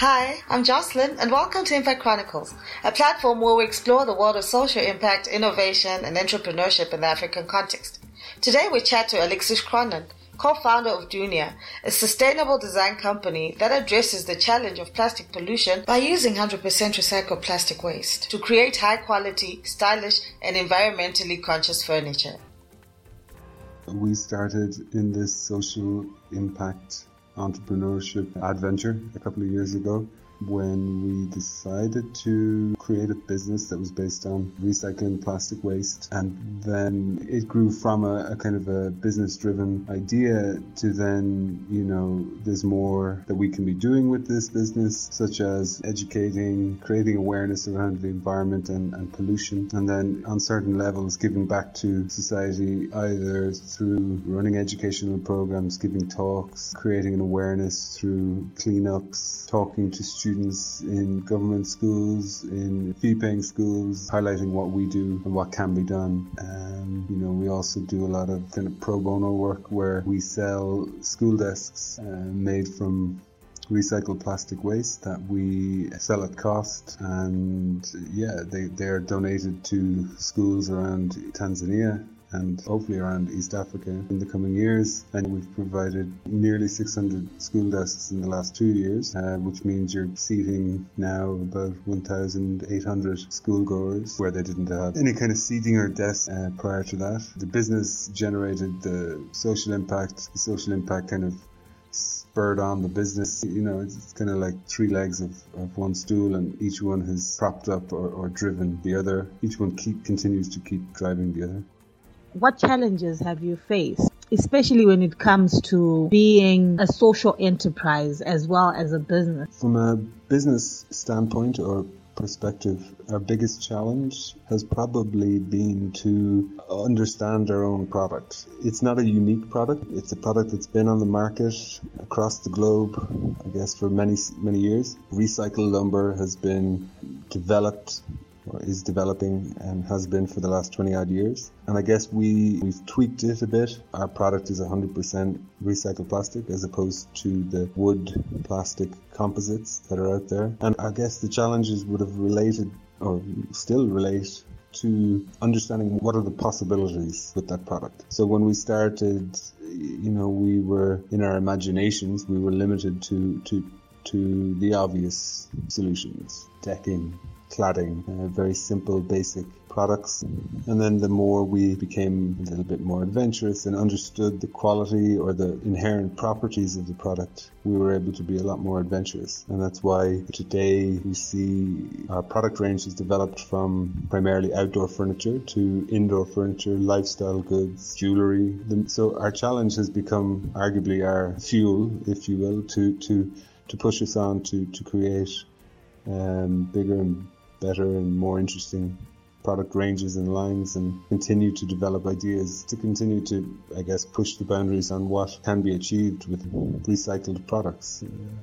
Hi, I'm Jocelyn, and welcome to Impact Chronicles, a platform where we explore the world of social impact, innovation, and entrepreneurship in the African context. Today we chat to Alexis Cronin, co-founder of Dunia, a sustainable design company that addresses the challenge of plastic pollution by using 100% recycled plastic waste to create high quality, stylish, and environmentally conscious furniture. We started in this social impact entrepreneurship adventure a couple of years ago when we decided to create a business that was based on recycling plastic waste. And then it grew from a, a kind of a business driven idea to then you know there's more that we can be doing with this business such as educating creating awareness around the environment and, and pollution. And then on certain levels giving back to society either through running educational programs giving talks creating an awareness through cleanups talking to students students in government schools, in fee-paying schools, highlighting what we do and what can be done. Um, you know, we also do a lot of kind of pro bono work where we sell school desks uh, made from recycled plastic waste that we sell at cost and yeah they, they're donated to schools around Tanzania and hopefully around East Africa in the coming years. And we've provided nearly 600 school desks in the last two years, uh, which means you're seating now about 1,800 schoolgoers where they didn't have any kind of seating or desks uh, prior to that. The business generated the social impact, the social impact kind of spurred on the business. You know, it's, it's kind of like three legs of, of one stool, and each one has propped up or, or driven the other. Each one keep, continues to keep driving the other what challenges have you faced, especially when it comes to being a social enterprise as well as a business? From a business standpoint or perspective, our biggest challenge has probably been to understand our own product. It's not a unique product. It's a product that's been on the market across the globe, I guess, for many, many years. Recycled lumber has been developed is developing and has been for the last 20 odd years. And I guess we, we've tweaked it a bit. Our product is 100% recycled plastic as opposed to the wood plastic composites that are out there. And I guess the challenges would have related or still relate to understanding what are the possibilities with that product. So when we started, you know, we were in our imaginations, we were limited to, to, to the obvious solutions, decking, cladding, uh, very simple, basic products. And then the more we became a little bit more adventurous and understood the quality or the inherent properties of the product, we were able to be a lot more adventurous. And that's why today we see our product range is developed from primarily outdoor furniture to indoor furniture, lifestyle goods, jewelry. So our challenge has become arguably our fuel, if you will, to, to, to push us on to, to create um, bigger and better and more interesting product ranges and lines and continue to develop ideas to continue to, I guess, push the boundaries on what can be achieved with recycled products.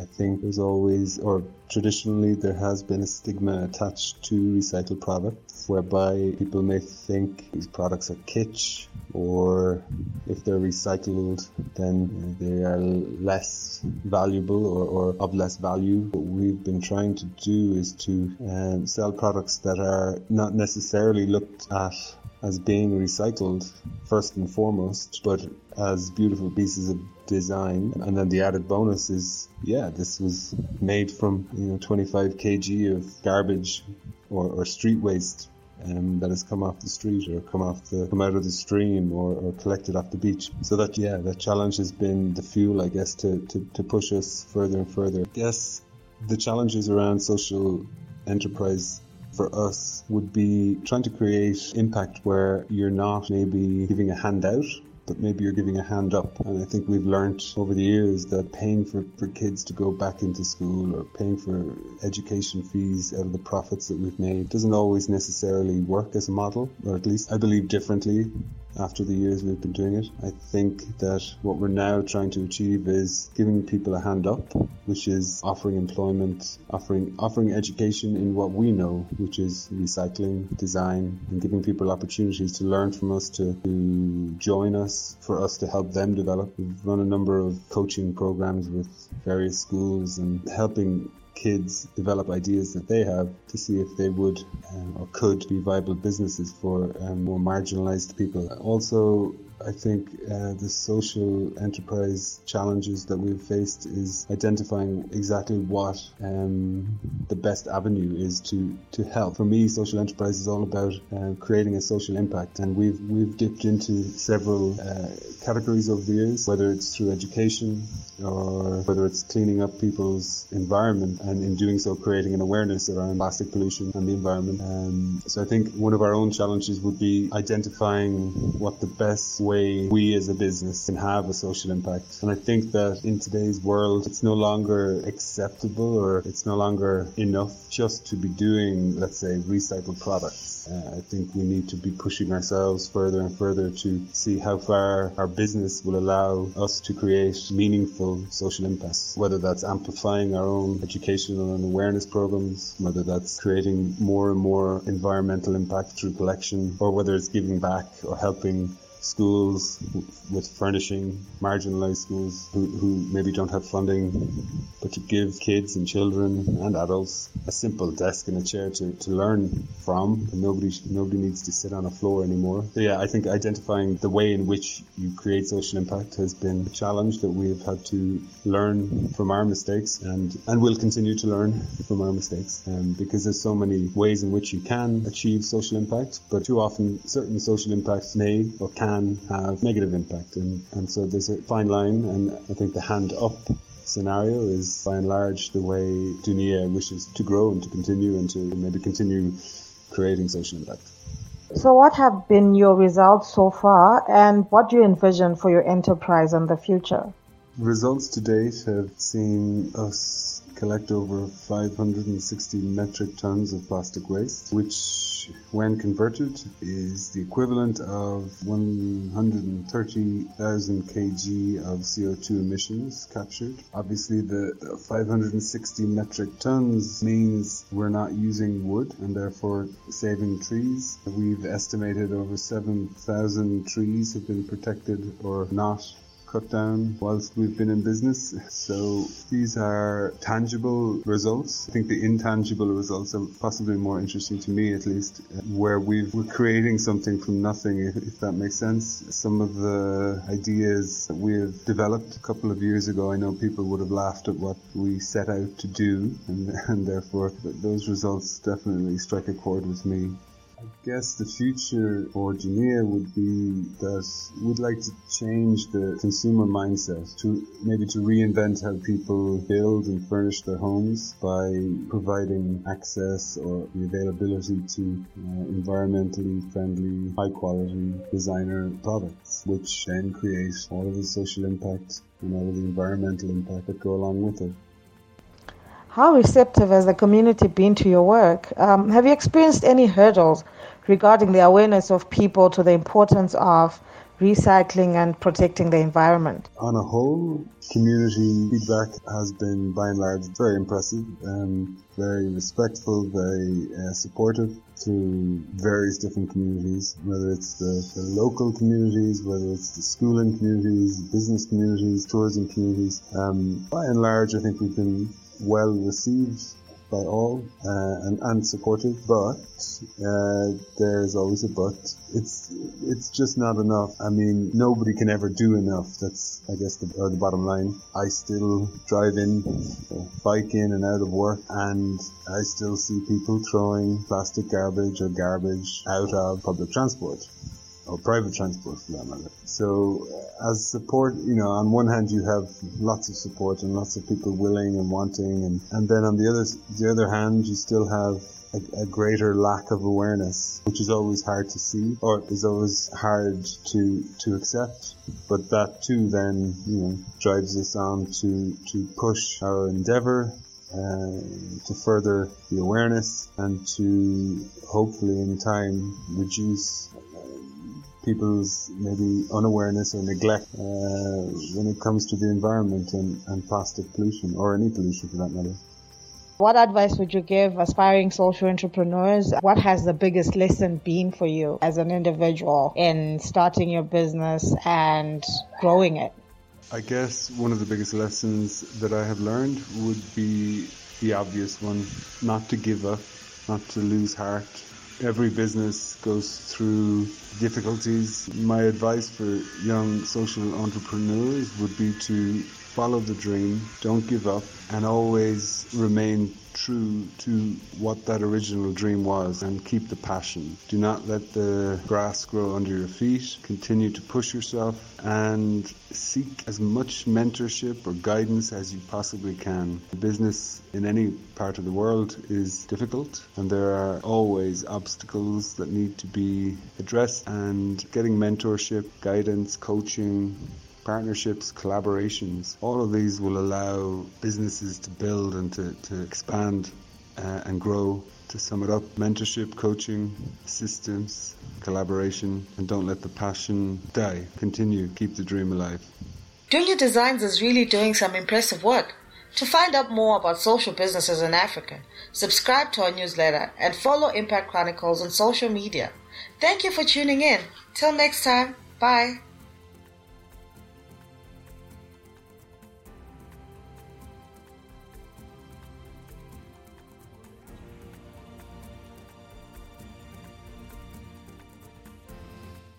I think there's always, or traditionally, there has been a stigma attached to recycled products whereby people may think these products are kitsch or if they're recycled, then they are less valuable or, or of less value. What we've been trying to do is to um, sell products that are not necessarily looked at as being recycled first and foremost, but as beautiful pieces of design. And then the added bonus is, yeah, this was made from, you know, 25 kg of garbage or, or street waste um, that has come off the street or come off the come out of the stream or, or collected off the beach. So that yeah, that challenge has been the fuel, I guess, to, to, to push us further and further. I guess the challenges around social enterprise for us would be trying to create impact where you're not maybe giving a handout but maybe you're giving a hand up. And I think we've learned over the years that paying for, for kids to go back into school or paying for education fees out of the profits that we've made doesn't always necessarily work as a model, or at least I believe differently after the years we've been doing it. I think that what we're now trying to achieve is giving people a hand up, which is offering employment, offering offering education in what we know, which is recycling, design, and giving people opportunities to learn from us, to, to join us, for us to help them develop. We've run a number of coaching programs with various schools and helping kids develop ideas that they have to see if they would um, or could be viable businesses for um, more marginalized people. Also, I think uh, the social enterprise challenges that we've faced is identifying exactly what um, the best avenue is to, to help. For me, social enterprise is all about uh, creating a social impact, and we've we've dipped into several uh, categories over the years, whether it's through education or whether it's cleaning up people's environment, and in doing so, creating an awareness around plastic pollution and the environment. Um, so I think one of our own challenges would be identifying what the best way we as a business can have a social impact. And I think that in today's world, it's no longer acceptable or it's no longer enough just to be doing, let's say, recycled products. Uh, I think we need to be pushing ourselves further and further to see how far our business will allow us to create meaningful social impacts, whether that's amplifying our own educational and awareness programs, whether that's creating more and more environmental impact through collection, or whether it's giving back or helping schools with furnishing marginalized schools who, who maybe don't have funding, but to give kids and children and adults a simple desk and a chair to, to learn from. And nobody nobody needs to sit on a floor anymore. So yeah, I think identifying the way in which you create social impact has been a challenge that we have had to learn from our mistakes and and will continue to learn from our mistakes. Um, because there's so many ways in which you can achieve social impact, but too often certain social impacts may or can can have negative impact. And, and so there's a fine line, and I think the hand up scenario is by and large the way Dunia wishes to grow and to continue and to maybe continue creating social impact. So, what have been your results so far, and what do you envision for your enterprise in the future? Results to date have seen us collect over 560 metric tons of plastic waste, which when converted, is the equivalent of 130,000 kg of CO2 emissions captured. Obviously, the 560 metric tons means we're not using wood and therefore saving trees. We've estimated over 7,000 trees have been protected or not cut down whilst we've been in business. So these are tangible results. I think the intangible results are possibly more interesting to me at least, where we are creating something from nothing, if, if that makes sense. Some of the ideas that we have developed a couple of years ago, I know people would have laughed at what we set out to do and, and therefore those results definitely strike a chord with me. I guess the future for Dunia would be that we'd like to change the consumer mindset to maybe to reinvent how people build and furnish their homes by providing access or the availability to uh, environmentally friendly, high quality designer products, which then create all of the social impact and all of the environmental impact that go along with it. How receptive has the community been to your work? Um, have you experienced any hurdles regarding the awareness of people to the importance of recycling and protecting the environment? On a whole, community feedback has been by and large very impressive, and very respectful, very uh, supportive through various different communities, whether it's the, the, local communities, whether it's the schooling communities, business communities, tourism communities. Um, by and large, I think we've been well received by all uh, and, and supported, but uh, there's always a but. It's it's just not enough. I mean, nobody can ever do enough. That's I guess the, the bottom line. I still drive in, uh, bike in and out of work, and I still see people throwing plastic garbage or garbage out of public transport or private transport for that matter. So uh, as support, you know, on one hand you have lots of support and lots of people willing and wanting, and, and then on the other the other hand you still have a, a, greater lack of awareness, which is always hard to see or is always hard to to accept. But that too then you know drives us on to to push our endeavor uh, to further the awareness and to hopefully in time reduce people's maybe unawareness or neglect uh, when it comes to the environment and, and plastic pollution or any pollution for that matter. What advice would you give aspiring social entrepreneurs? What has the biggest lesson been for you as an individual in starting your business and growing it? I guess one of the biggest lessons that I have learned would be the obvious one, not to give up, not to lose heart. Every business goes through difficulties. My advice for young social entrepreneurs would be to follow the dream, don't give up, and always remain true to what that original dream was and keep the passion. Do not let the grass grow under your feet. Continue to push yourself and seek as much mentorship or guidance as you possibly can. Business in any part of the world is difficult and there are always obstacles that need to be addressed and getting mentorship, guidance, coaching, partnerships, collaborations. All of these will allow businesses to build and to, to expand uh, and grow. To sum it up, mentorship, coaching, assistance, collaboration, and don't let the passion die. Continue, keep the dream alive. Dunia Designs is really doing some impressive work. To find out more about social businesses in Africa, subscribe to our newsletter and follow Impact Chronicles on social media. Thank you for tuning in. Till next time, bye.